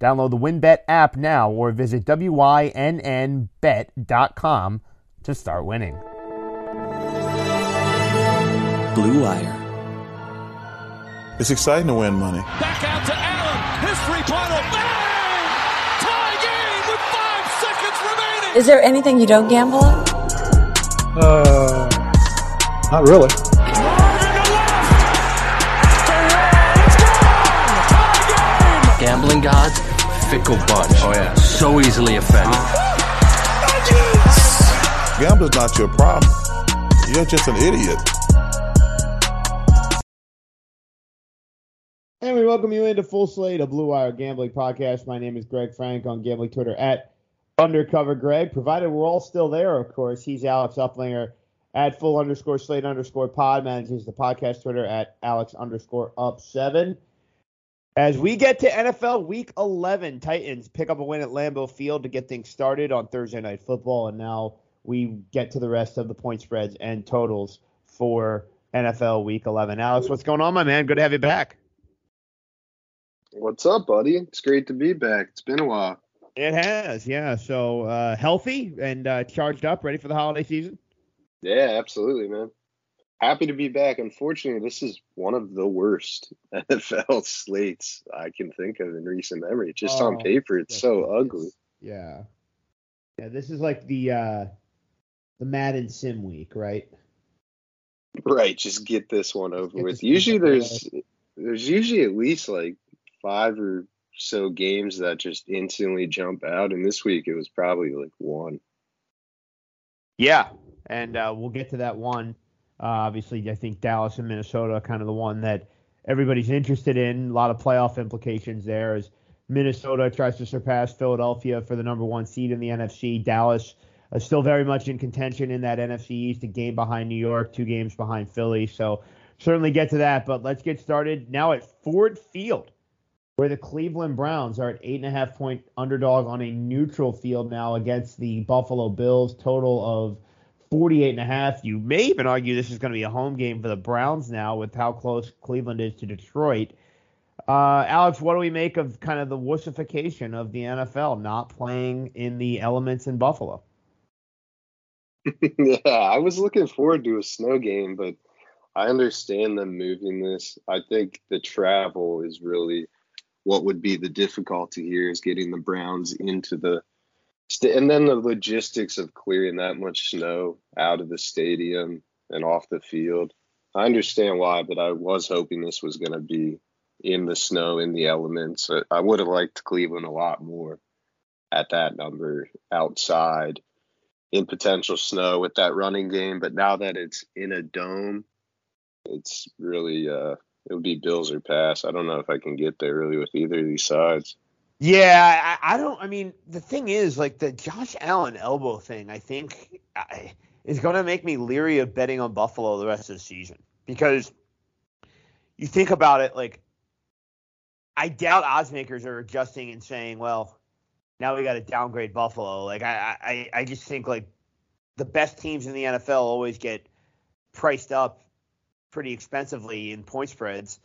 Download the WynnBET app now or visit WYNNBet.com to start winning. Blue Wire. It's exciting to win money. Back out to Allen. His three-pointer. Bang! Tie game with five seconds remaining. Is there anything you don't gamble on? Uh, not really. Gambling gods, fickle bunch. Oh yeah. So easily offended. Gambling's not your problem. You're just an idiot. And we welcome you into Full Slate, a Blue Wire Gambling Podcast. My name is Greg Frank on Gambling Twitter at Undercover Greg. Provided we're all still there, of course. He's Alex Uplinger at full underscore slate underscore pod, manages the podcast Twitter at Alex underscore up seven. As we get to NFL Week 11, Titans pick up a win at Lambeau Field to get things started on Thursday Night Football, and now we get to the rest of the point spreads and totals for NFL Week 11. Alex, what's going on, my man? Good to have you back. What's up, buddy? It's great to be back. It's been a while. It has, yeah. So uh, healthy and uh, charged up, ready for the holiday season. Yeah, absolutely, man. Happy to be back. Unfortunately, this is one of the worst NFL slates I can think of in recent memory. Just Oh, on paper, it's yes, so it's- ugly. Yeah. Yeah, this is like the uh the Madden Sim week, right? Right, just get this one over get with. Usually one over there's there's usually at least like five or so games that just instantly jump out, and this week it was probably like one. Yeah. And uh, we'll get to that one. Uh, obviously, I think Dallas and Minnesota are kind of the one that everybody's interested in. A lot of playoff implications there as Minnesota tries to surpass Philadelphia for the number one seed in the NFC. Dallas uh, still very much in contention in that NFC East, a game behind New York, two games behind Philly. So certainly get to that. But let's get started now at Ford Field, where the Cleveland Browns are at eight and a half point underdog on a neutral field now against the Buffalo Bills. Total of 48 and a half. You may even argue this is going to be a home game for the Browns now with how close Cleveland is to Detroit. Uh, Alex, what do we make of kind of the wussification of the NFL not playing in the elements in Buffalo? yeah, I was looking forward to a snow game, but I understand them moving this. I think the travel is really what would be the difficulty here is getting the Browns into the and then the logistics of clearing that much snow out of the stadium and off the field. I understand why, but I was hoping this was going to be in the snow, in the elements. I- I would have liked Cleveland a lot more at that number outside in potential snow with that running game, but now that it's in a dome, it's really uh it would be Bills or pass. I don't know if I can get there really with either of these sides. Yeah, I, I don't. I mean, the thing is, like the Josh Allen elbow thing, I think I, is going to make me leery of betting on Buffalo the rest of the season because you think about it, like I doubt odds makers are adjusting and saying, well, now we got to downgrade Buffalo. Like I, I, I just think like the best teams in the NFL always get priced up pretty expensively in point spreads,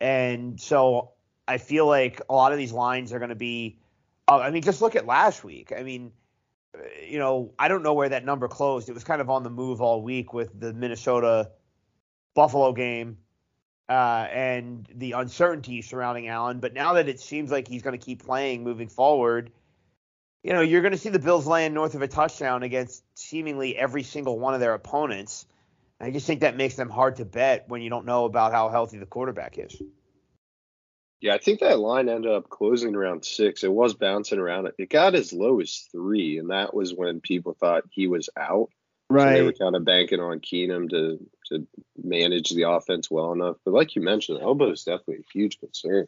and so I feel like a lot of these lines are going to be. Uh, I mean, just look at last week. I mean, uh, you know, I don't know where that number closed. It was kind of on the move all week with the Minnesota Buffalo game uh, and the uncertainty surrounding Allen. But now that it seems like he's going to keep playing moving forward, you know, you're going to see the Bills land north of a touchdown against seemingly every single one of their opponents. I just think that makes them hard to bet when you don't know about how healthy the quarterback is. Yeah, I think that line ended up closing around six. It was bouncing around. It got as low as three, and that was when people thought he was out. So they were kind of banking on Keenum to to manage the offense well enough. But like you mentioned, elbow is definitely a huge concern.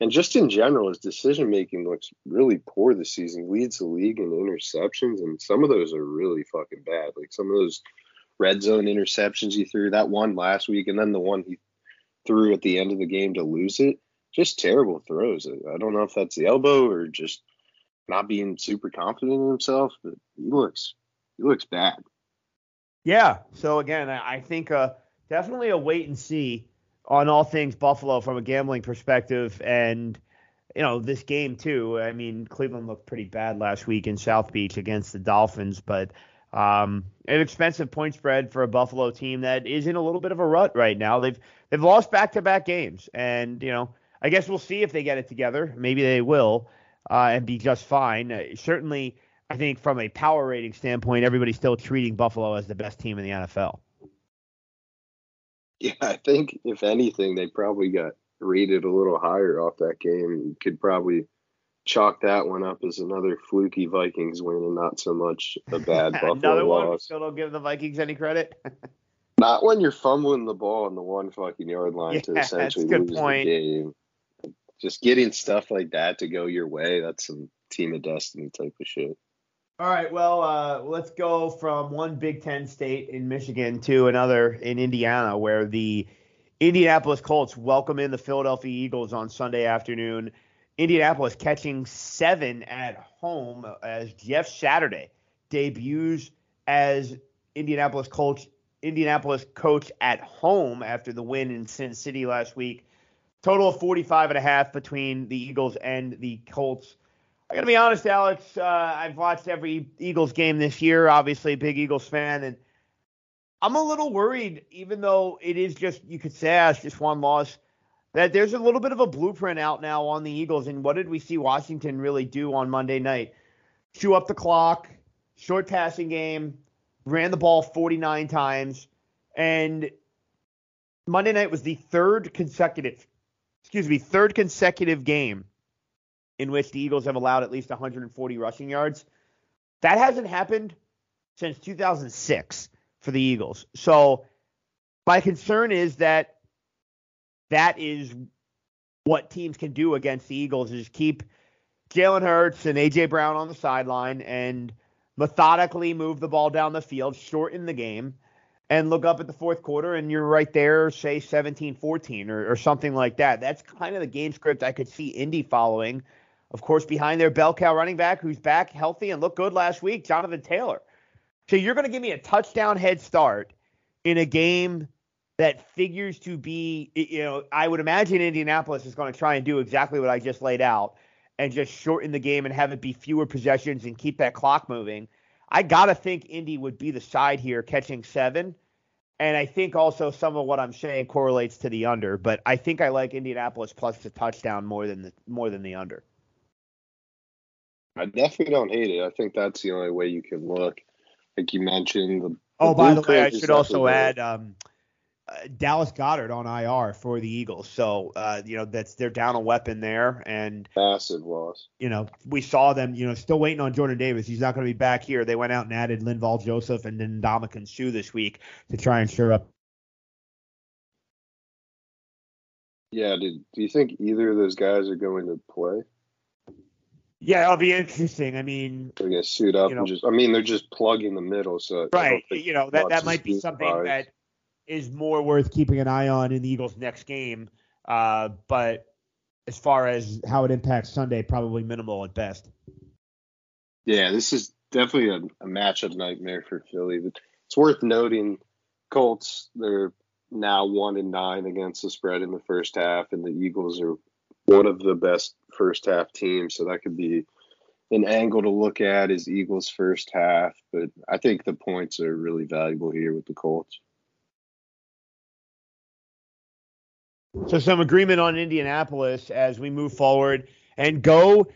And just in general, his decision making looks really poor this season. Leads the league in interceptions, and some of those are really fucking bad. Like some of those red zone interceptions he threw, that one last week, and then the one he threw at the end of the game to lose it. Just terrible throws. I don't know if that's the elbow or just not being super confident in himself, but he looks he looks bad. Yeah. So again, I think uh, definitely a wait and see on all things Buffalo from a gambling perspective, and you know this game too. I mean, Cleveland looked pretty bad last week in South Beach against the Dolphins, but um, an expensive point spread for a Buffalo team that is in a little bit of a rut right now. They've they've lost back to back games, and you know I guess we'll see if they get it together. Maybe they will uh, and be just fine. Uh, certainly, I think from a power rating standpoint, everybody's still treating Buffalo as the best team in the NFL. Yeah, I think if anything, they probably got rated a little higher off that game. You could probably chalk that one up as another fluky Vikings win and not so much a bad Buffalo Another one. loss. Still don't give the Vikings any credit. Not when you're fumbling the ball on the one fucking yard line to Yeah, that's a essentially good lose point. the game. Just getting stuff like that to go your way, that's some team of destiny type of shit. All right, well, uh, let's go from one Big Ten state in Michigan to another in Indiana, where the Indianapolis Colts welcome in the Philadelphia Eagles on Sunday afternoon. Indianapolis catching seven at home as Jeff Saturday debuts as Indianapolis coach Indianapolis coach at home after the win in Sin City last week. Total of 45 and a half between the Eagles and the Colts. I gotta be honest, Alex. Uh, I've watched every Eagles game this year. Obviously, big Eagles fan, and I'm a little worried. Even though it is just, you could say, it's just one loss. That there's a little bit of a blueprint out now on the Eagles. And what did we see Washington really do on Monday night? Chew up the clock, short passing game, ran the ball 49 times, and Monday night was the third consecutive, excuse me, third consecutive game in which the Eagles have allowed at least 140 rushing yards. That hasn't happened since 2006 for the Eagles. So my concern is that that is what teams can do against the Eagles is keep Jalen Hurts and AJ Brown on the sideline and methodically move the ball down the field, shorten the game, and look up at the fourth quarter and you're right there, say 17-14 or, or something like that. That's kind of the game script I could see Indy following. Of course, behind their bell cow running back who's back healthy and looked good last week, Jonathan Taylor. So you're going to give me a touchdown head start in a game that figures to be, you know, I would imagine Indianapolis is going to try and do exactly what I just laid out and just shorten the game and have it be fewer possessions and keep that clock moving. I got to think Indy would be the side here catching seven. And I think also some of what I'm saying correlates to the under, but I think I like Indianapolis plus the touchdown more than the more than the under. I definitely don't hate it. I think that's the only way you can look. Like you mentioned, the, Oh, by the way, I should also add um, Dallas Goedert on IR for the Eagles. So uh, you know that's they're down a weapon there, and massive loss. you know we saw them. You know, still waiting on Jordan Davis. He's not going to be back here. They went out and added Linval Joseph and then Ndamukong Suh this week to try and shore up. Yeah, did, do you think either of those guys are going to play? Yeah, it'll be interesting. I mean, They're going to suit up You know- and just. I mean, they're just plugging the middle, so right? You know that that might be being something that is more worth keeping an eye on in the Eagles' next game. Uh, but as far as how it impacts Sunday, probably minimal at best. Yeah, this is definitely a, a matchup nightmare for Philly. But it's worth noting, Colts they're now one and nine against the spread in the first half, and the Eagles are one of the best first half teams. So that could be an angle to look at is Eagles first half. But I think the points are really valuable here with the Colts. So some agreement on Indianapolis as we move forward and go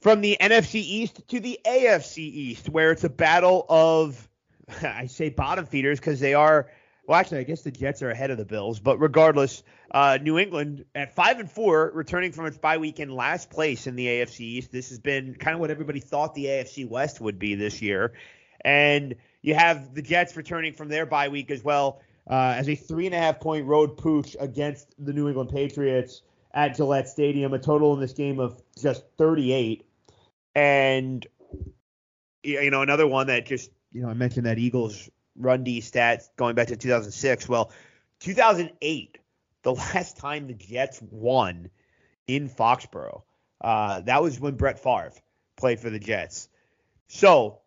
from the NFC East to the AFC East, where it's a battle of I say bottom feeders because they are well actually I guess the Jets are ahead of the Bills, but regardless, uh, New England at five and four, returning from its bye week in last place in the AFC East. This has been kind of what everybody thought the AFC West would be this year. And you have the Jets returning from their bye week as well uh, as a three and a half point road pooch against the New England Patriots at Gillette Stadium, a total in this game of just 38. And you know, another one that just, you know, I mentioned that Eagles run D stats going back to 2006. Well, 2008, the last time the Jets won in Foxborough, uh, that was when Brett Favre played for the Jets. So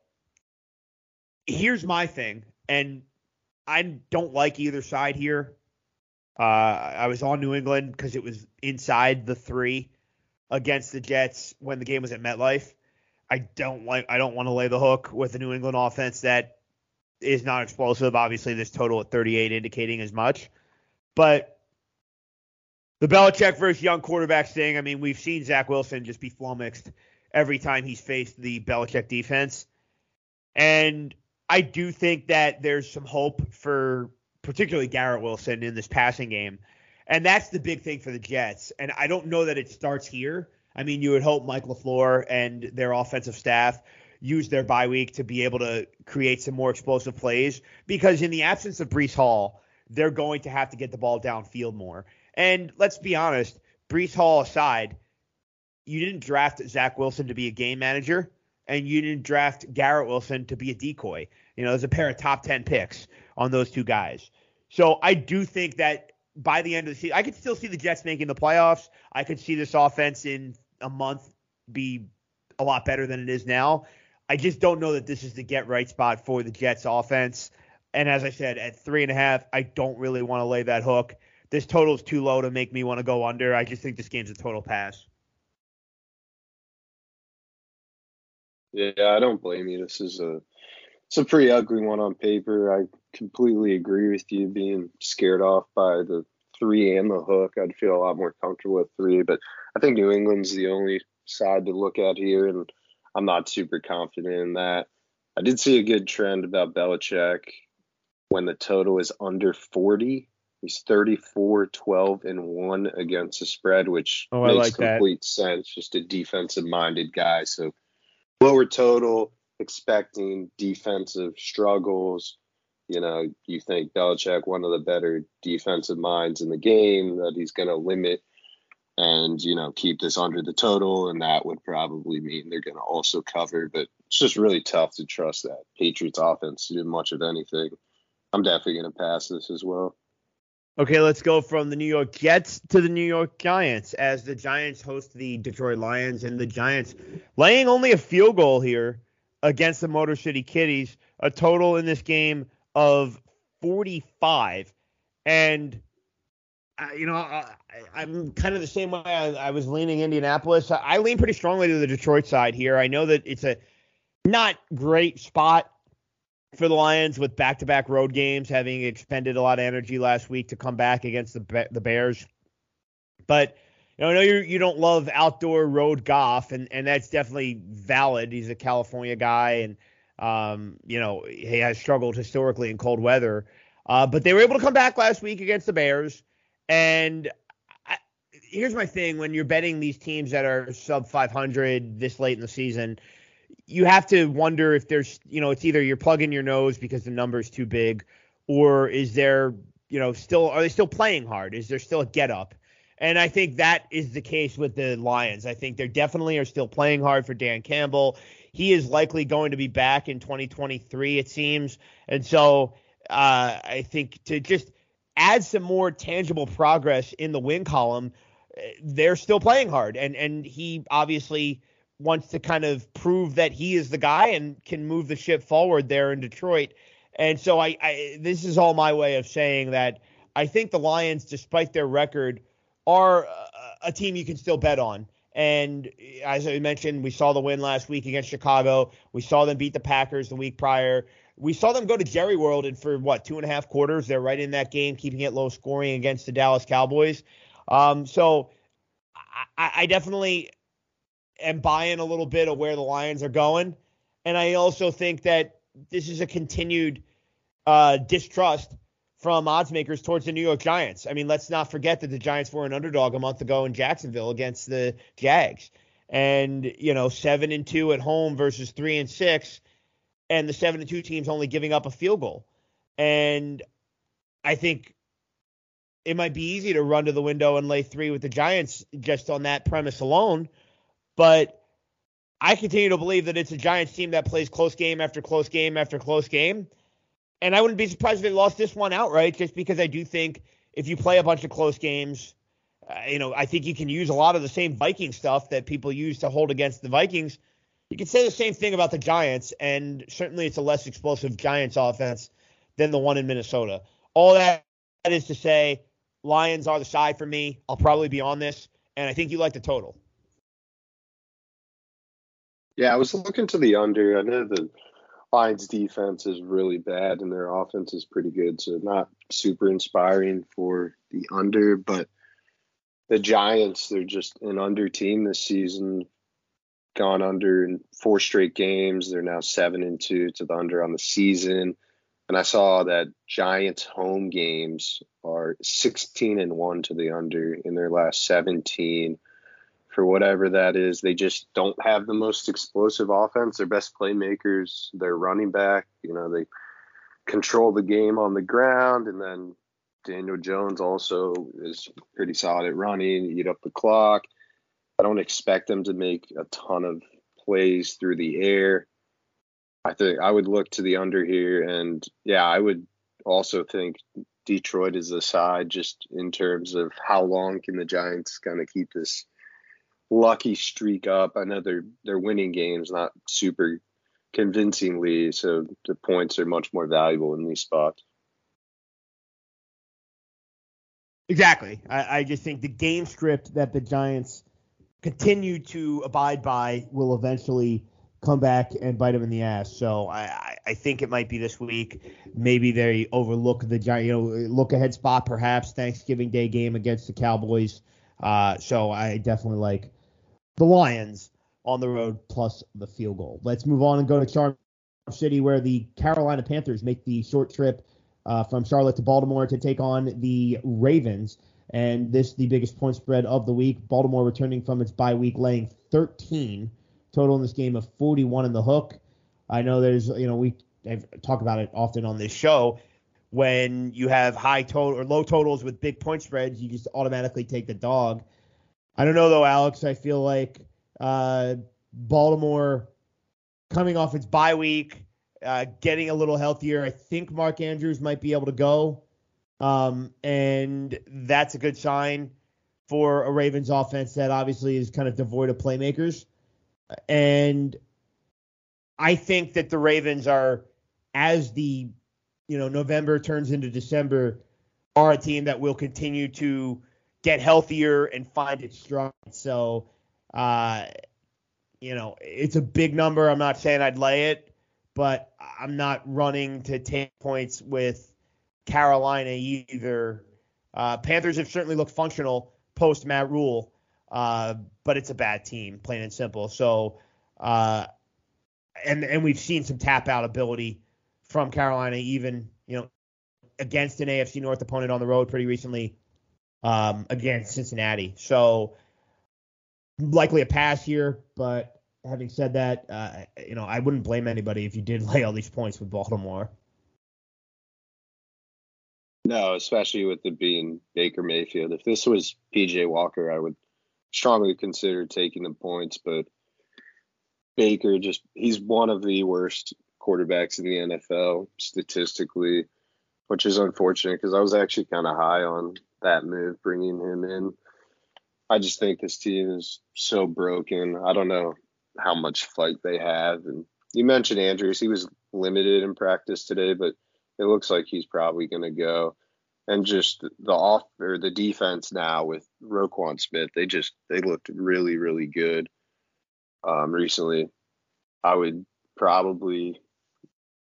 here's my thing, and I don't like either side here. Uh, I was on New England because it was inside the three against the Jets when the game was at MetLife. I don't like. I don't want to lay the hook with the New England offense that is not explosive. Obviously, this total at 38 indicating as much, but the Belichick versus young quarterbacks thing. I mean, we've seen Zach Wilson just be flummoxed every time he's faced the Belichick defense, and I do think that there's some hope for particularly Garrett Wilson in this passing game. And that's the big thing for the Jets. And I don't know that it starts here. I mean, you would hope Mike LaFleur and their offensive staff use their bye week to be able to create some more explosive plays because in the absence of Breece Hall, they're going to have to get the ball downfield more. And let's be honest, Breece Hall aside, you didn't draft Zach Wilson to be a game manager and you didn't draft Garrett Wilson to be a decoy. You know, there's a pair of top 10 picks on those two guys. So I do think that by the end of the season, I could still see the Jets making the playoffs. I could see this offense in a month be a lot better than it is now. I just don't know that this is the get right spot for the Jets offense. And as I said, at three and a half, I don't really want to lay that hook. This total is too low to make me want to go under. I just think this game's a total pass. Yeah, I don't blame you. This is a it's a pretty ugly one on paper. I completely agree with you being scared off by the three and the hook. I'd feel a lot more comfortable with three, but I think New England's the only side to look at here, and I'm not super confident in that. I did see a good trend about Belichick when the total is under 40. He's 34, 12, and 1 against the spread, which Oh, makes like that. complete sense. Just a defensive minded guy. So lower total, expecting defensive struggles. You know, you think Belichick, one of the better defensive minds in the game, that he's going to limit and, you know, keep this under the total. And that would probably mean they're going to also cover. But it's just really tough to trust that Patriots offense to do much of anything. I'm definitely going to pass this as well. Okay, let's go from the New York Jets to the New York Giants as the Giants host the Detroit Lions and the Giants laying only a field goal here against the Motor City Kitties, a total in this game of 45. And uh, you know, I, I'm kind of the same way I, I was leaning Indianapolis. I, I lean pretty strongly to the Detroit side here. I know that it's a not great spot for the Lions with back-to-back road games, having expended a lot of energy last week to come back against the the Bears. But you know, I know you you don't love outdoor road Goff, and and that's definitely valid. He's a California guy, and um, you know he has struggled historically in cold weather. Uh, but they were able to come back last week against the Bears, and I, here's my thing: when you're betting these teams that are sub 500 this late in the season, you have to wonder if there's, you know, it's either you're plugging your nose because the number's too big, or is there, you know, still are they still playing hard? Is there still a get up? And I think that is the case with the Lions. I think they definitely are still playing hard for Dan Campbell. He is likely going to be back in 2023, it seems. And so uh, I think to just add some more tangible progress in the win column, eh, they're still playing hard. And and he obviously wants to kind of prove that he is the guy and can move the ship forward there in Detroit. And so I, I this is all my way of saying that I think the Lions, despite their record, are a, a team you can still bet on. And as I mentioned, we saw the win last week against Chicago. We saw them beat the Packers the week prior. We saw them go to Jerry World and for what two and a half quarters, they're right in that game, keeping it low scoring against the Dallas Cowboys. Um, so I, I definitely am buying a little bit of where the Lions are going. And I also think that this is a continued uh, distrust from odds makers towards the New York Giants. I mean, let's not forget that the Giants were an underdog a month ago in Jacksonville against the Jags. And, you know, seven and two at home versus three and six, and the seven and two teams only giving up a field goal. And I think it might be easy to run to the window and lay three with the Giants just on that premise alone. But I continue to believe that it's a Giants team that plays close game after close game after close game. And I wouldn't be surprised if they lost this one outright just because I do think if you play a bunch of close games, uh, you know, I think you can use a lot of the same Viking stuff that people use to hold against the Vikings. You can say the same thing about the Giants, and certainly it's a less explosive Giants offense than the one in Minnesota. All that is to say, Lions are the side for me. I'll probably be on this, and I think you like the total. Yeah, I was looking to the under. I know the Lions defense is really bad and their offense is pretty good, so not super inspiring for the under, but the Giants, they're just an under team this season. Gone under in four straight games. They're now seven and two to the under on the season. And I saw that Giants home games are 16 and 1 to the under in their last 17. For whatever that is, they just don't have the most explosive offense. Their best playmakers, their running back, you know, they control the game on the ground. And then Daniel Jones also is pretty solid at running, eat up the clock. I don't expect them to make a ton of plays through the air. I think I would look to the under here, and yeah, I would also think Detroit is the side just in terms of how long can the Giants kind of keep this lucky streak up. I know they're they're winning games, not super convincingly, so the points are much more valuable in these spots. Exactly. I, I just think the game script that the Giants continue to abide by will eventually come back and bite them in the ass. So I, I think it might be this week. Maybe they overlook the giant, you know, look ahead spot perhaps Thanksgiving Day game against the Cowboys. Uh, so I definitely like the Lions on the road plus the field goal. Let's move on and go to Charm City where the Carolina Panthers make the short trip uh, from Charlotte to Baltimore to take on the Ravens. And this the biggest point spread of the week. Baltimore returning from its bye week, laying 13 total in this game of 41 in the hook. I know there's, you know, we talked about it often on this show. When you have high total or low totals with big point spreads, you just automatically take the dog. I don't know though, Alex. I feel like uh, Baltimore coming off its bye week, uh, getting a little healthier. I think Mark Andrews might be able to go, um, and that's a good sign for a Ravens offense that obviously is kind of devoid of playmakers. And I think that the Ravens are, as the you know November turns into December, are a team that will continue to get healthier and find its stride. So, uh, you know, it's a big number. I'm not saying I'd lay it, but I'm not running to take points with Carolina either. Uh, Panthers have certainly looked functional post Matt Rhule, uh, but it's a bad team, plain and simple. So, uh, and and we've seen some tap out ability from Carolina, even you know against an AFC North opponent on the road pretty recently um, against Cincinnati. So likely a pass here, but having said that, uh, you know I wouldn't blame anybody if you did lay all these points with Baltimore. No, especially with it being Baker Mayfield. If this was PJ Walker, I would strongly consider taking the points, but Baker just he's one of the worst quarterbacks in the NFL statistically, which is unfortunate because I was actually kind of high on that move bringing him in. I just think this team is so broken. I don't know how much fight they have. And you mentioned Andrews, he was limited in practice today, but it looks like he's probably going to go. And just the off or the defense now with Roquan Smith, they just they looked really really good um, recently. I would probably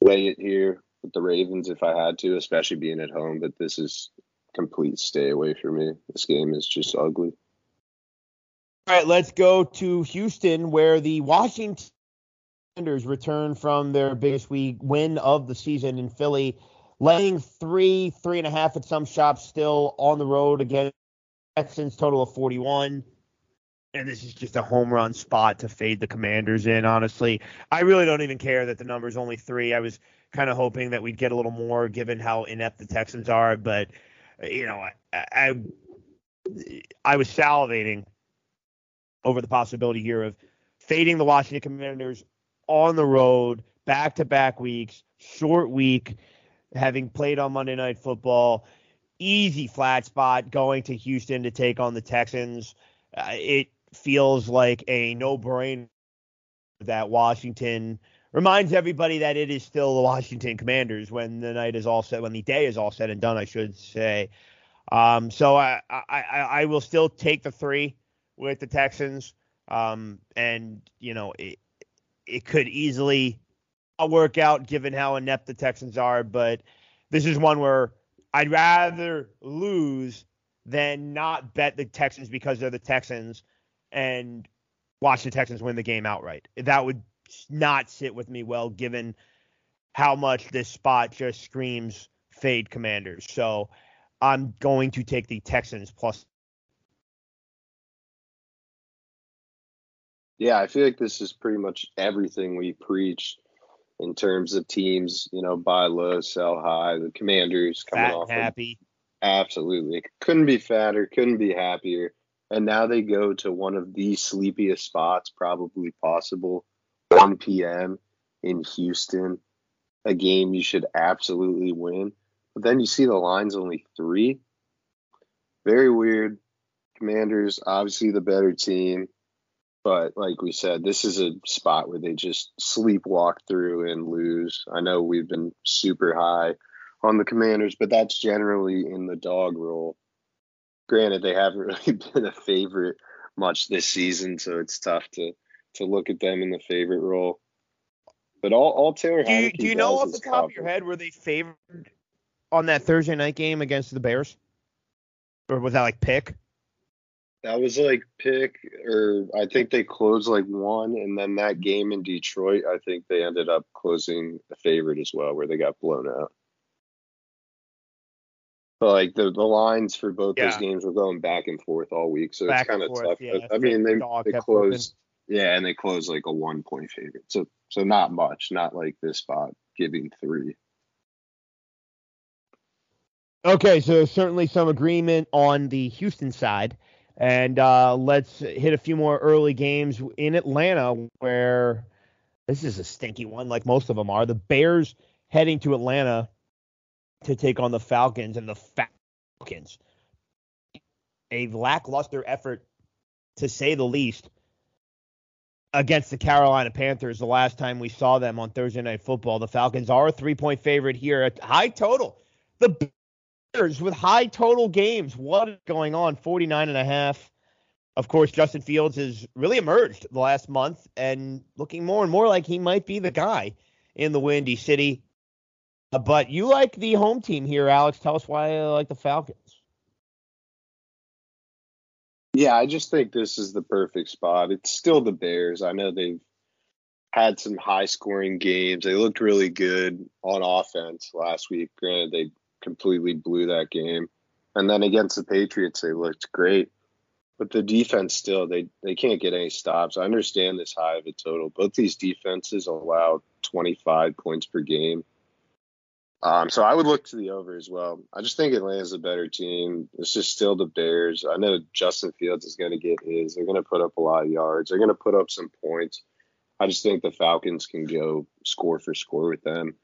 lay it here with the Ravens if I had to, especially being at home. But this is complete stay away for me. This game is just ugly. All right, let's go to Houston, where the Washington Commanders return from their biggest week win of the season in Philly laying three, three and a half at some shops still on the road against Texans, total of 41. And this is just a home run spot to fade the Commanders in, honestly. I really don't even care that the number's only three. I was kind of hoping that we'd get a little more given how inept the Texans are, but you know, I, I I was salivating over the possibility here of fading the Washington Commanders on the road, back to back weeks, short week, having played on Monday Night Football, easy flat spot going to Houston to take on the Texans. Uh, it feels like a no brainer that Washington reminds everybody that it is still the Washington Commanders when the night is all set, when the day is all said and done, I should say. Um, so I, I, I will still take the three with the Texans. Um, and you know, it, it could easily work out given how inept the Texans are, but this is one where I'd rather lose than not bet the Texans because they're the Texans and watch the Texans win the game outright. That would not sit with me well given how much this spot just screams fade commanders. So I'm going to take the Texans plus. Yeah, I feel like this is pretty much everything we preach in terms of teams, you know, buy low, sell high. The commanders coming Fat off happy. Of, absolutely. Couldn't be fatter, couldn't be happier. And now they go to one of the sleepiest spots probably possible, 1 p.m. in Houston, a game you should absolutely win. But then you see the line's only three. Very weird. Commanders, obviously the better team. But like we said, this is a spot where they just sleepwalk through and lose. I know we've been super high on the Commanders, but that's generally in the dog role. Granted, they haven't really been a favorite much this season, so it's tough to to look at them in the favorite role. But all, all Taylor Do you, do you know off the top of your head were they favored on that Thursday night game against the Bears? Or was that like pick? That was like pick, or I think they closed like one, and then that game in Detroit, I think they ended up closing a favorite as well, where they got blown out. But like the, the lines for both those games were going back and forth all week, so Back it's kind of tough. yeah. I mean, they they closed, yeah, and they closed like a one point favorite, so so not much, not like this spot giving three. Okay, so certainly some agreement on the Houston side. And uh, let's hit a few more early games in Atlanta where this is a stinky one, like most of them are. The Bears heading to Atlanta to take on the Falcons, and the Falcons, a lackluster effort to say the least, against the Carolina Panthers the last time we saw them on Thursday Night Football. The Falcons are a three point favorite here at high total. The Bears with high total games. What is going on? 49 and a half. Of course, Justin Fields has really emerged the last month and looking more and more like he might be the guy in the Windy City. But you like the home team here, Alex. Tell us why you like the Falcons. Yeah, I just think this is the perfect spot. It's still the Bears. I know they've had some high scoring games. They looked really good on offense last week. Granted, they completely blew that game. And then against the Patriots, they looked great. But the defense still, they, they can't get any stops. I understand this high of a total. Both these defenses allow 25 points per game. Um, so I would look to the over as well. I just think Atlanta's a better team. It's just still the Bears. I know Justin Fields is going to get his. They're going to put up a lot of yards. They're going to put up some points. I just think the Falcons can go score for score with them.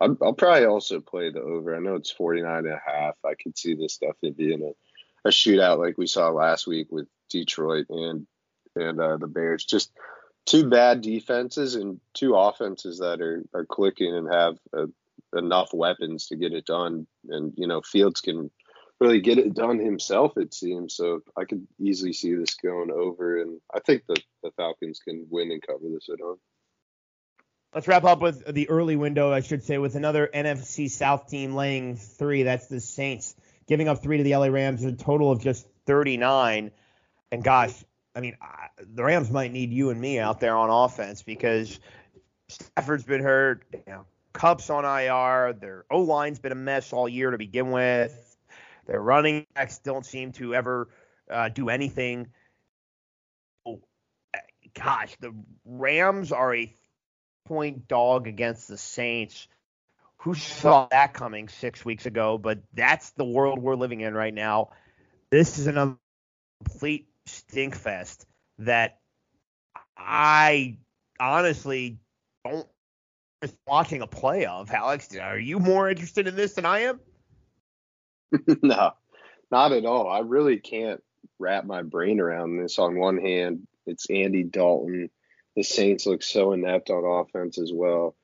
I'll, I'll probably also play the over. I know it's 49 and a half. I could see this definitely being a, a shootout like we saw last week with Detroit and and uh, the Bears. Just two bad defenses and two offenses that are are clicking and have a, enough weapons to get it done. And you know, Fields can really get it done himself. It seems so. I could easily see this going over, and I think the the Falcons can win and cover this at home. Let's wrap up with the early window, I should say, with another NFC South team laying three. That's the Saints giving up three to the LA Rams, a total of just 39. And gosh, I mean, I, the Rams might need you and me out there on offense because Stafford's been hurt. Kupp's on IR. Their O line's been a mess all year to begin with. Their running backs don't seem to ever uh, do anything. Oh, gosh, the Rams are a point dog against the Saints. Who saw that coming six weeks ago? But that's the world we're living in right now. This is another complete stink fest that I honestly don't just watching a play of. Alex, are you more interested in this than I am? no, not at all. I really can't wrap my brain around this. On one hand, it's Andy Dalton. The Saints look so inept on offense as well.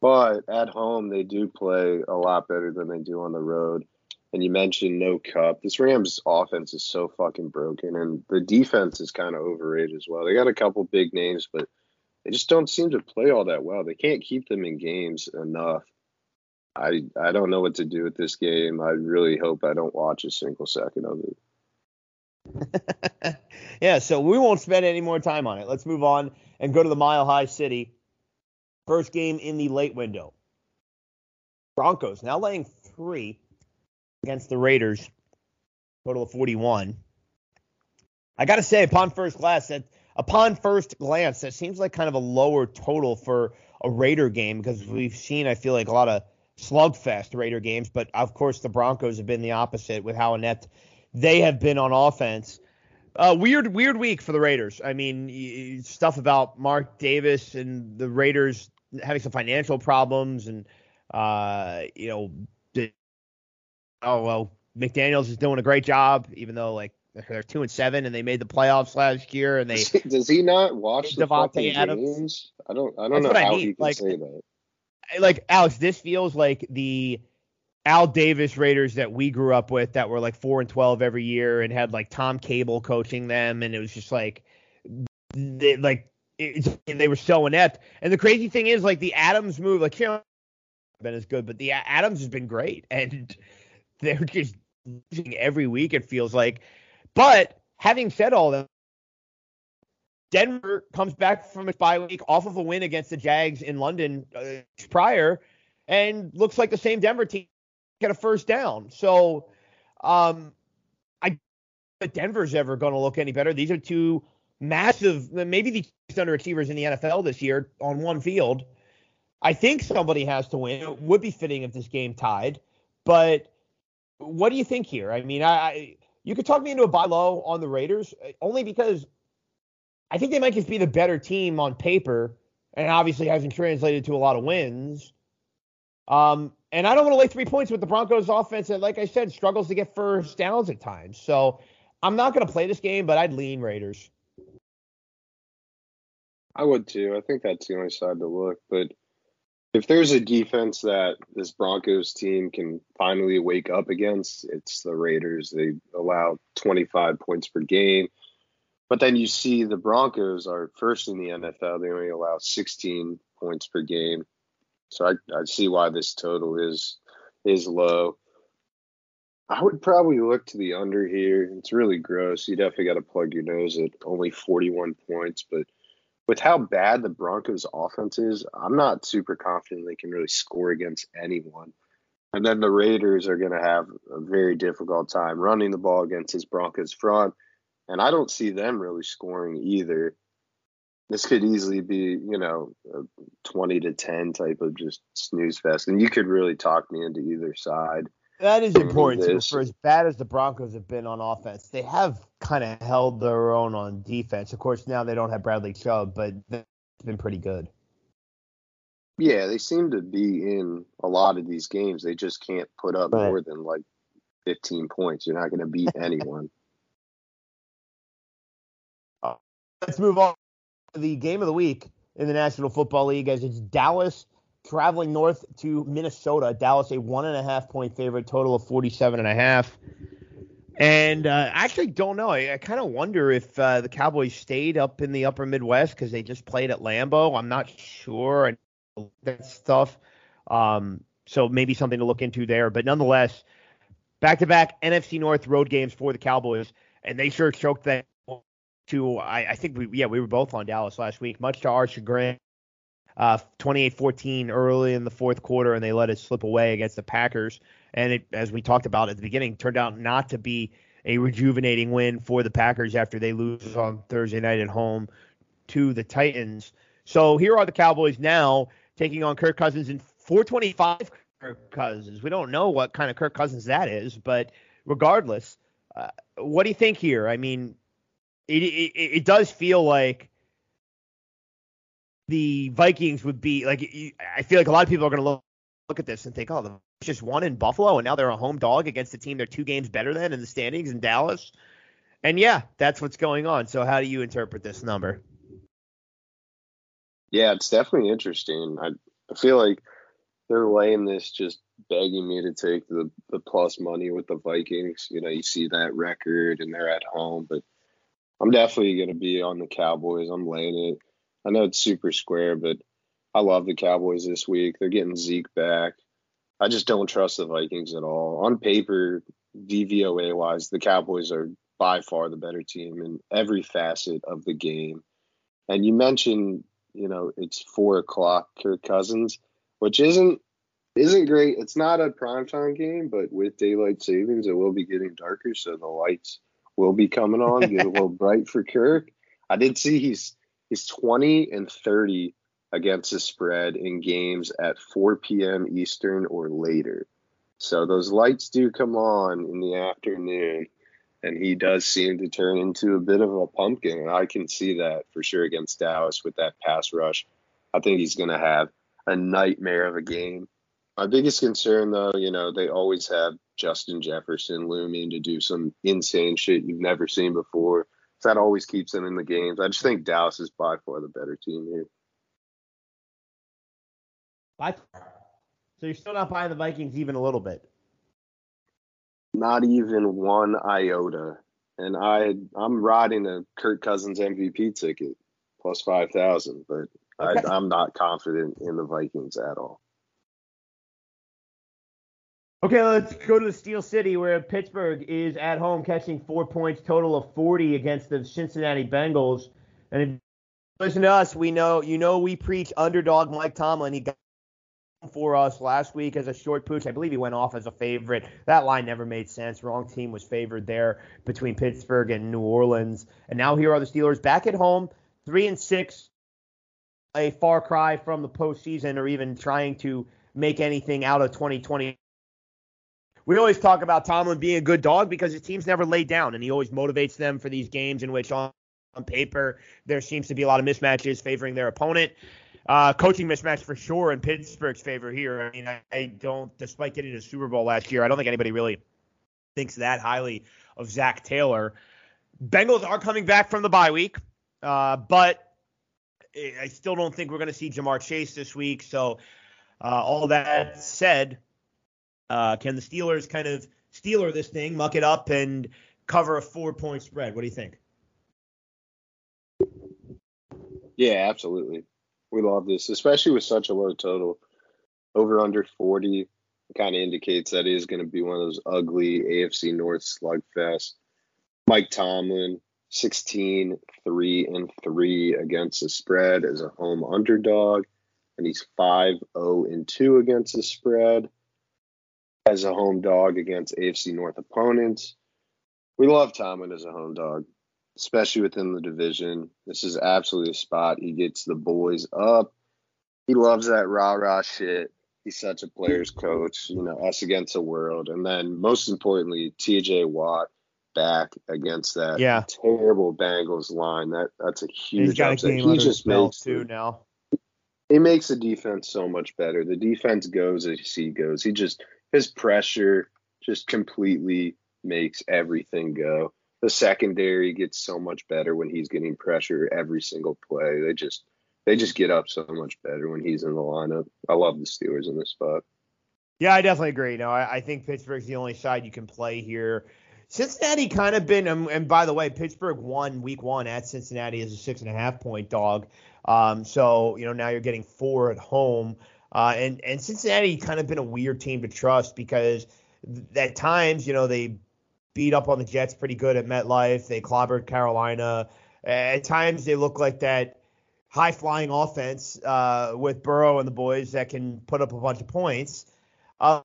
But at home, they do play a lot better than they do on the road. And you mentioned no Kupp. This Rams offense is so fucking broken, and the defense is kind of overrated as well. They got a couple big names, but they just don't seem to play all that well. They can't keep them in games enough. I I don't know what to do with this game. I really hope I don't watch a single second of it. yeah, so we won't spend any more time on it. Let's move on and go to the Mile High City. First game in the late window. Broncos now laying three against the Raiders, total of 41. I got to say, upon first glance, that upon first glance, that seems like kind of a lower total for a Raider game because we've seen, I feel like, a lot of slugfest Raider games. But of course, the Broncos have been the opposite with how inept they have been on offense. Uh, weird, weird week for the Raiders. I mean, stuff about Mark Davis and the Raiders having some financial problems, and uh, you know, oh well, McDaniels is doing a great job, even though like they're two and seven and they made the playoffs last year and they does he not watch the Davante Adams games? I don't I don't That's know how I mean. he can like, say that. Like Alex, this feels like the Al Davis Raiders that we grew up with that were like four and twelve every year and had like Tom Cable coaching them and it was just like they, like it, they were so inept. And the crazy thing is like the Adams move, like you know, been as good, but the Adams has been great and they're just losing every week. It feels like. But having said all that, Denver comes back from its bye week off of a win against the Jags in London uh, prior, and looks like the same Denver team get a first down. So, um, I that Denver's ever going to look any better. These are two massive, maybe the underachievers in the NFL this year on one field. I think somebody has to win. It would be fitting if this game tied, but what do you think here? I mean, I, I you could talk me into a buy low on the Raiders uh, only because I think they might just be the better team on paper, and obviously hasn't translated to a lot of wins. Um, and I don't want to lay three points with the Broncos offense that, like I said, struggles to get first downs at times. So I'm not going to play this game, but I'd lean Raiders. I would too. I think that's the only side to look. But if there's a defense that this Broncos team can finally wake up against, it's the Raiders. They allow 25 points per game. But then you see the Broncos are first in the NFL. They only allow 16 points per game. So I, I see why this total is is low. I would probably look to the under here. It's really gross. You definitely got to plug your nose at only 41 points, but with how bad the Broncos offense is, I'm not super confident they can really score against anyone. And then the Raiders are going to have a very difficult time running the ball against this Broncos front. And I don't see them really scoring either. This could easily be, you know, a 20 to 10 type of just snooze fest. And you could really talk me into either side. That is important too. For as bad as the Broncos have been on offense, they have kind of held their own on defense. Of course, now they don't have Bradley Chubb, but they've been pretty good. Yeah, they seem to be in a lot of these games. They just can't put up right. more than like 15 points. You're not going to beat anyone. Let's move on to the game of the week in the National Football League as it's Dallas traveling north to Minnesota. Dallas a one and a half point favorite, total of 47 and a half. And uh, I actually don't know. I, I kind of wonder if uh, the Cowboys stayed up in the upper Midwest because they just played at Lambeau. I'm not sure. That stuff. Um, so maybe something to look into there. But nonetheless, back to back NFC North road games for the Cowboys, and they sure choked that to. I, I think we yeah we were both on Dallas last week, much to our chagrin. Uh, 28-14 early in the fourth quarter, and they let it slip away against the Packers and it, as we talked about at the beginning, turned out not to be a rejuvenating win for the Packers after they lose on Thursday night at home to the Titans. So here are the Cowboys now taking on Kirk Cousins in 425 Kirk Cousins. We don't know what kind of Kirk Cousins that is, but regardless, uh, what do you think here? I mean, it, it it does feel like the Vikings would be like. I feel like a lot of people are going to look look at this and think, oh, the just won in Buffalo, and now they're a home dog against a team they're two games better than in the standings in Dallas. And yeah, that's what's going on. So how do you interpret this number? Yeah, it's definitely interesting. I, I feel like they're laying this just begging me to take the, the plus money with the Vikings. You know, you see that record and they're at home, but I'm definitely going to be on the Cowboys. I'm laying it. I know it's super square, but I love the Cowboys this week. They're getting Zeke back. I just don't trust the Vikings at all. On paper, DVOA wise, the Cowboys are by far the better team in every facet of the game. And you mentioned, you know, it's four o'clock Kirk Cousins, which isn't isn't great. It's not a primetime game, but with daylight savings, it will be getting darker, so the lights will be coming on, get a little bright for Kirk. I did see he's he's 20 and 30 against the spread in games at 4 p.m. Eastern or later. So those lights do come on in the afternoon, and he does seem to turn into a bit of a pumpkin. And I can see that for sure against Dallas with that pass rush. I think he's going to have a nightmare of a game. My biggest concern, though, you know, they always have Justin Jefferson looming to do some insane shit you've never seen before. That always keeps them in the games. I just think Dallas is by far the better team here. By so you're still not buying the Vikings even a little bit. Not even one iota. And I I'm riding a Kirk Cousins MVP ticket plus five thousand, but okay. I, I'm not confident in the Vikings at all. Okay, let's go to the Steel City where Pittsburgh is at home catching four points, total of 40 against the Cincinnati Bengals. And if you listen to us, we know you know we preach underdog Mike Tomlin. He got for us last week as a short pooch. I believe he went off as a favorite. That line never made sense. Wrong team was favored there between Pittsburgh and New Orleans. And now here are the Steelers back at home, three and six, a far cry from the postseason or even trying to make anything out of 2020. We always talk about Tomlin being a good dog because his teams never lay down, and he always motivates them for these games in which on, on paper there seems to be a lot of mismatches favoring their opponent. Uh, coaching mismatch for sure in Pittsburgh's favor here. I mean, I, I don't, despite getting to Super Bowl last year, I don't think anybody really thinks that highly of Zac Taylor. Bengals are coming back from the bye week, uh, but I still don't think we're going to see Ja'Marr Chase this week. So, uh, all that said, uh, can the Steelers kind of Steeler this thing, muck it up, and cover a four point spread? What do you think? Yeah, absolutely we love this, especially with such a low total. Over under 40 kind of indicates that is going to be one of those ugly AFC North slugfest. Mike Tomlin, 16, 3 and 3 against the spread as a home underdog, and he's 5 0 and 2 against the spread as a home dog against AFC North opponents. We love Tomlin as a home dog especially within the division. This is absolutely a spot. He gets the boys up. He loves that rah rah shit. He's such a player's coach, you know, us against the world. And then most importantly, TJ Watt back against that yeah. terrible Bengals line. That that's a huge He's upset. He just makes too now. It makes the defense so much better. The defense goes as he goes. He just his pressure just completely makes everything go the secondary gets so much better when he's getting pressure every single play. They just they just get up so much better when he's in the lineup. I love the Steelers in this spot. Yeah, I definitely agree. No, I, I think Pittsburgh's the only side you can play here. Cincinnati kind of been, and, and by the way, Pittsburgh won week one at Cincinnati as a six and a half point dog. Um, so you know now you're getting four at home, uh, and and Cincinnati kind of been a weird team to trust because at times you know they beat up on the Jets pretty good at MetLife. They clobbered Carolina. At times they look like that high flying offense uh, with Burrow and the boys that can put up a bunch of points. Uh,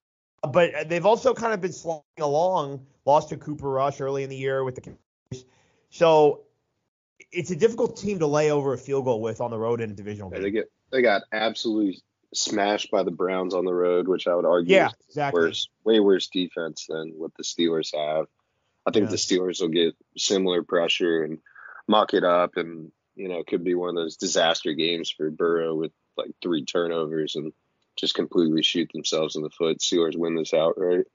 but they've also kind of been sliding along. Lost to Cooper Rush early in the year with the so it's a difficult team to lay over a field goal with on the road in a divisional game. Yeah, they get they got absolutely smashed by the Browns on the road, which I would argue Yeah, is exactly. worse, way worse defense than what the Steelers have. I think Yeah. the Steelers will get similar pressure and muck it up, and you know, it could be one of those disaster games for Burrow with like three turnovers and just completely shoot themselves in the foot. Steelers win this outright.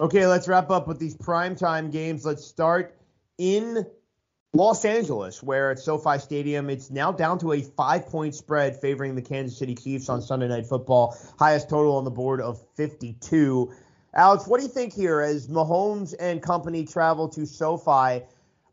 Okay, let's wrap up with these primetime games. Let's start in Los Angeles, where at SoFi Stadium, it's now down to a five point spread favoring the Kansas City Chiefs on Sunday Night Football. Highest total on the board of 52. Alex, what do you think here as Mahomes and company travel to SoFi?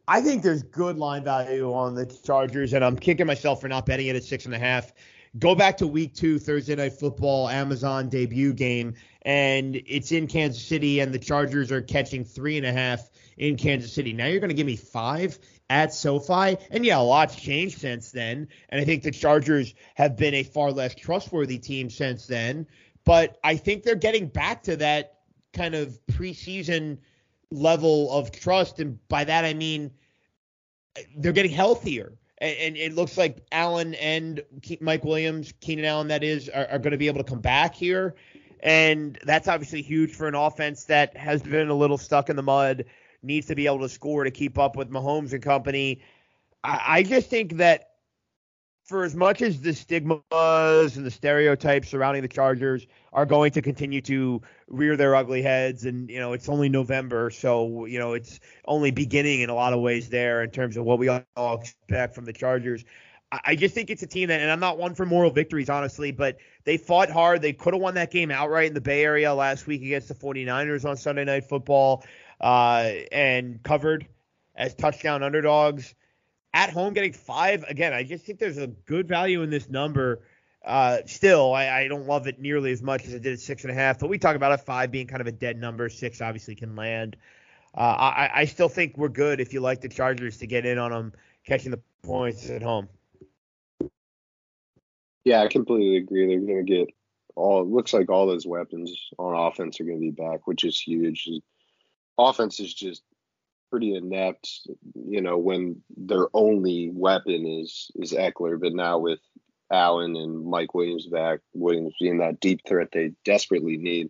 I think there's good line value on the Chargers, and I'm kicking myself for not betting it at six and a half. Go back to week two, Thursday Night Football, Amazon debut game, and it's in Kansas City, and the Chargers are catching three and a half in Kansas City. Now you're going to give me five at SoFi, and yeah, a lot's changed since then, and I think the Chargers have been a far less trustworthy team since then. But I think they're getting back to that kind of preseason level of trust, and by that I mean they're getting healthier. And, it looks like Allen and Mike Williams, Keenan Allen, that is, are, are going to be able to come back here. And that's obviously huge for an offense that has been a little stuck in the mud, needs to be able to score to keep up with Mahomes and company. I, I just think that for as much as the stigmas and the stereotypes surrounding the Chargers are going to continue to rear their ugly heads, and you know it's only November, so you know it's only beginning in a lot of ways there in terms of what we all expect from the Chargers. I I just think it's a team that, and I'm not one for moral victories, honestly, but they fought hard. They could have won that game outright in the Bay Area last week against the 49ers on Sunday Night Football uh, and covered as touchdown underdogs. At home, getting five again. I just think there's a good value in this number. Uh, still, I, I don't love it nearly as much as I did at six and a half. But we talk about a five being kind of a dead number. Six obviously can land. Uh, I, I still think we're good if you like the Chargers to get in on them catching the points at home. Yeah, I completely agree. They're going to get all. It looks like all those weapons on offense are going to be back, which is huge. Offense is just pretty inept, you know, when their only weapon is is Ekeler. But now with Allen and Mike Williams back, Williams being that deep threat they desperately need,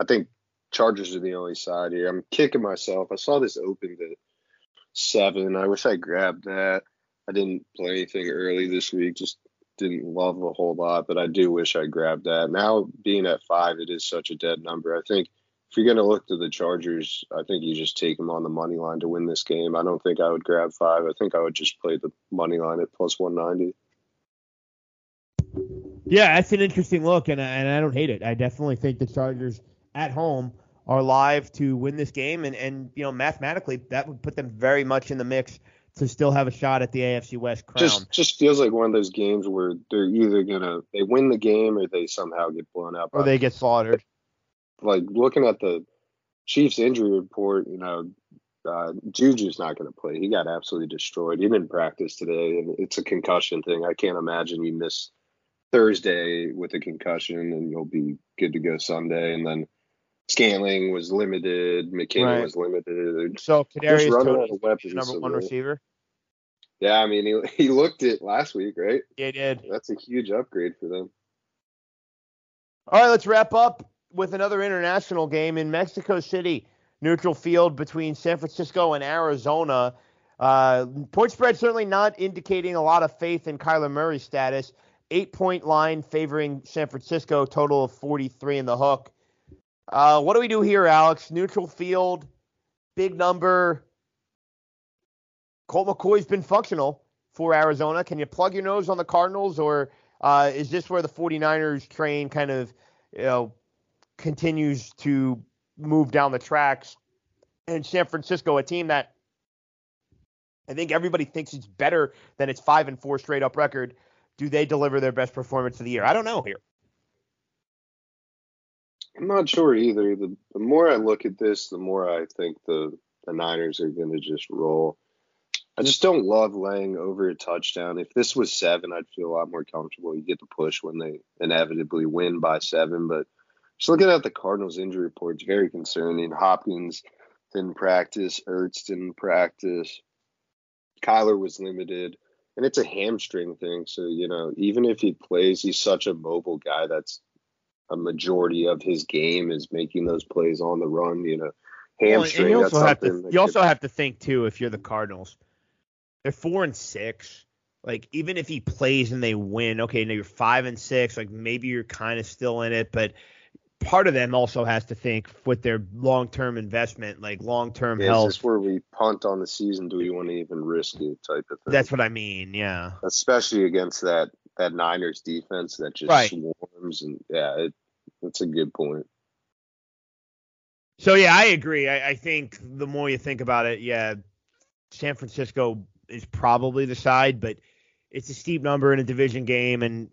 I think Chargers are the only side here. I'm kicking myself. I saw this open at seven. I wish I grabbed that. I didn't play anything early this week. Just didn't love a whole lot, but I do wish I grabbed that. Now being at five, it is such a dead number. I think if you're going to look to the Chargers, I think you just take them on the money line to win this game. I don't think I would grab five. I think I would just play the money line at plus 190. Yeah, that's an interesting look, and, and I don't hate it. I definitely think the Chargers at home are live to win this game, and, and you know mathematically that would put them very much in the mix to still have a shot at the AFC West crown. Just just feels like one of those games where they're either gonna they win the game or they somehow get blown out. or they get slaughtered. Like looking at the Chiefs injury report, you know, uh, Juju's not going to play. He got absolutely destroyed. He didn't practice today, and it's a concussion thing. I can't imagine you miss Thursday with a concussion and you'll be good to go Sunday. And then Scantling was limited, McKinney Right. was limited. So Kadarius Toney out of weapons, number so one they're- receiver. Yeah, I mean, he, he looked it last week, right? Yeah, he did. That's a huge upgrade for them. All right, let's wrap up with another international game in Mexico City, neutral field between San Francisco and Arizona. Uh, point spread certainly not indicating a lot of faith in Kyler Murray's status. Eight point line favoring San Francisco, total of 43 in the hook. Uh, what do we do here, Alex? Neutral field, big number. Colt McCoy's been functional for Arizona. Can you plug your nose on the Cardinals, or uh, is this where the 49ers train kind of, you know, continues to move down the tracks? And San Francisco, a team that I think everybody thinks it's better than its five and four straight up record. Do they deliver their best performance of the year? I don't know here. I'm not sure either. The, the more I look at this, the more I think the, the Niners are going to just roll. I just don't love laying over a touchdown. If this was seven, I'd feel a lot more comfortable. You get the push when they inevitably win by seven. But just looking at the Cardinals injury report, it's very concerning. Hopkins didn't practice, Ertz didn't practice, Kyler was limited. and it's a hamstring thing. So you know, even if he plays, he's such a mobile guy. That's a majority of his game is making those plays on the run. You know, hamstring. Well, you that's also have to you could- also have to think too if you're the Cardinals, they're four and six. Like even if he plays and they win, okay, now you're five and six. Like maybe you're kind of still in it, but part of them also has to think with their long term investment, like long term is health. this where we punt on the season? Do we want to even risk it? Type of thing. That's what I mean. Yeah. especially against that that Niners defense that just Right. swarms and yeah, it, that's a good point. So yeah, I agree. I, I think the more you think about it, yeah, San Francisco is probably the side, but it's a steep number in a division game, and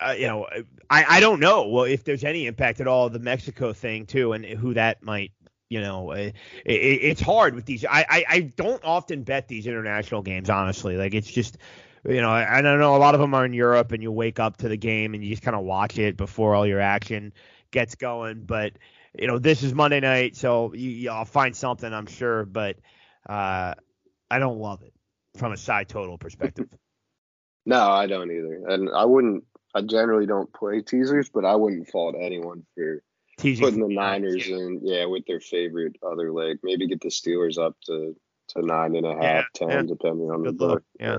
uh, you know, I I don't know well if there's any impact at all the Mexico thing too, and who that might. You know, it, it, it's hard with these. I, I I don't often bet these international games, honestly. Like it's just, you know, I, I don't know. A lot of them are in Europe, and you wake up to the game and you just kind of watch it before all your action gets going. But you know, this is Monday night, so you, you, I'll find something, I'm sure, but uh, I don't love it from a side total perspective. No, I don't either, and I wouldn't. I generally don't play teasers, but I wouldn't fault anyone for Teasing putting the Niners yeah. in, yeah, with their favorite other leg. Maybe get the Steelers up to to nine and a half, Yeah, ten, yeah. depending on the Good luck. book. Yeah.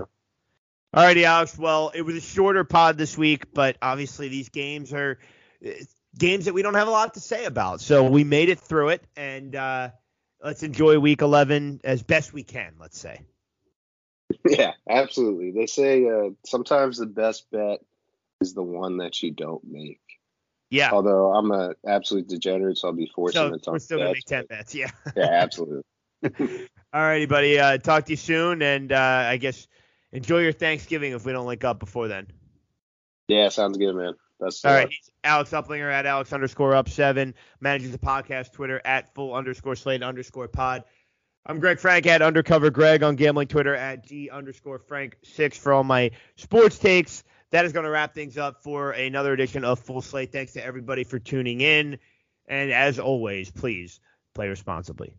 All righty, Alex. Well, it was a shorter pod this week, but obviously these games are uh, games that we don't have a lot to say about. So we made it through it, and uh, let's enjoy Week 11 as best we can. Let's say. Yeah, absolutely. They say uh, sometimes the best bet is the one that you don't make. Yeah. Although I'm a absolute degenerate, so I'll be forcing so ton we're still gonna make ten bets. Yeah. Yeah, absolutely. All righty, buddy. Uh, talk to you soon, and uh, I guess enjoy your Thanksgiving if we don't link up before then. Yeah, sounds good, man. That's All right, he's Alex Uplinger at Alex underscore up seven, manages the podcast Twitter at full underscore slate underscore pod. I'm Greg Frank at undercover Greg on gambling Twitter at G underscore Frank six for all my sports takes. That is going to wrap things up for another edition of Full Slate. Thanks to everybody for tuning in. And as always, please play responsibly.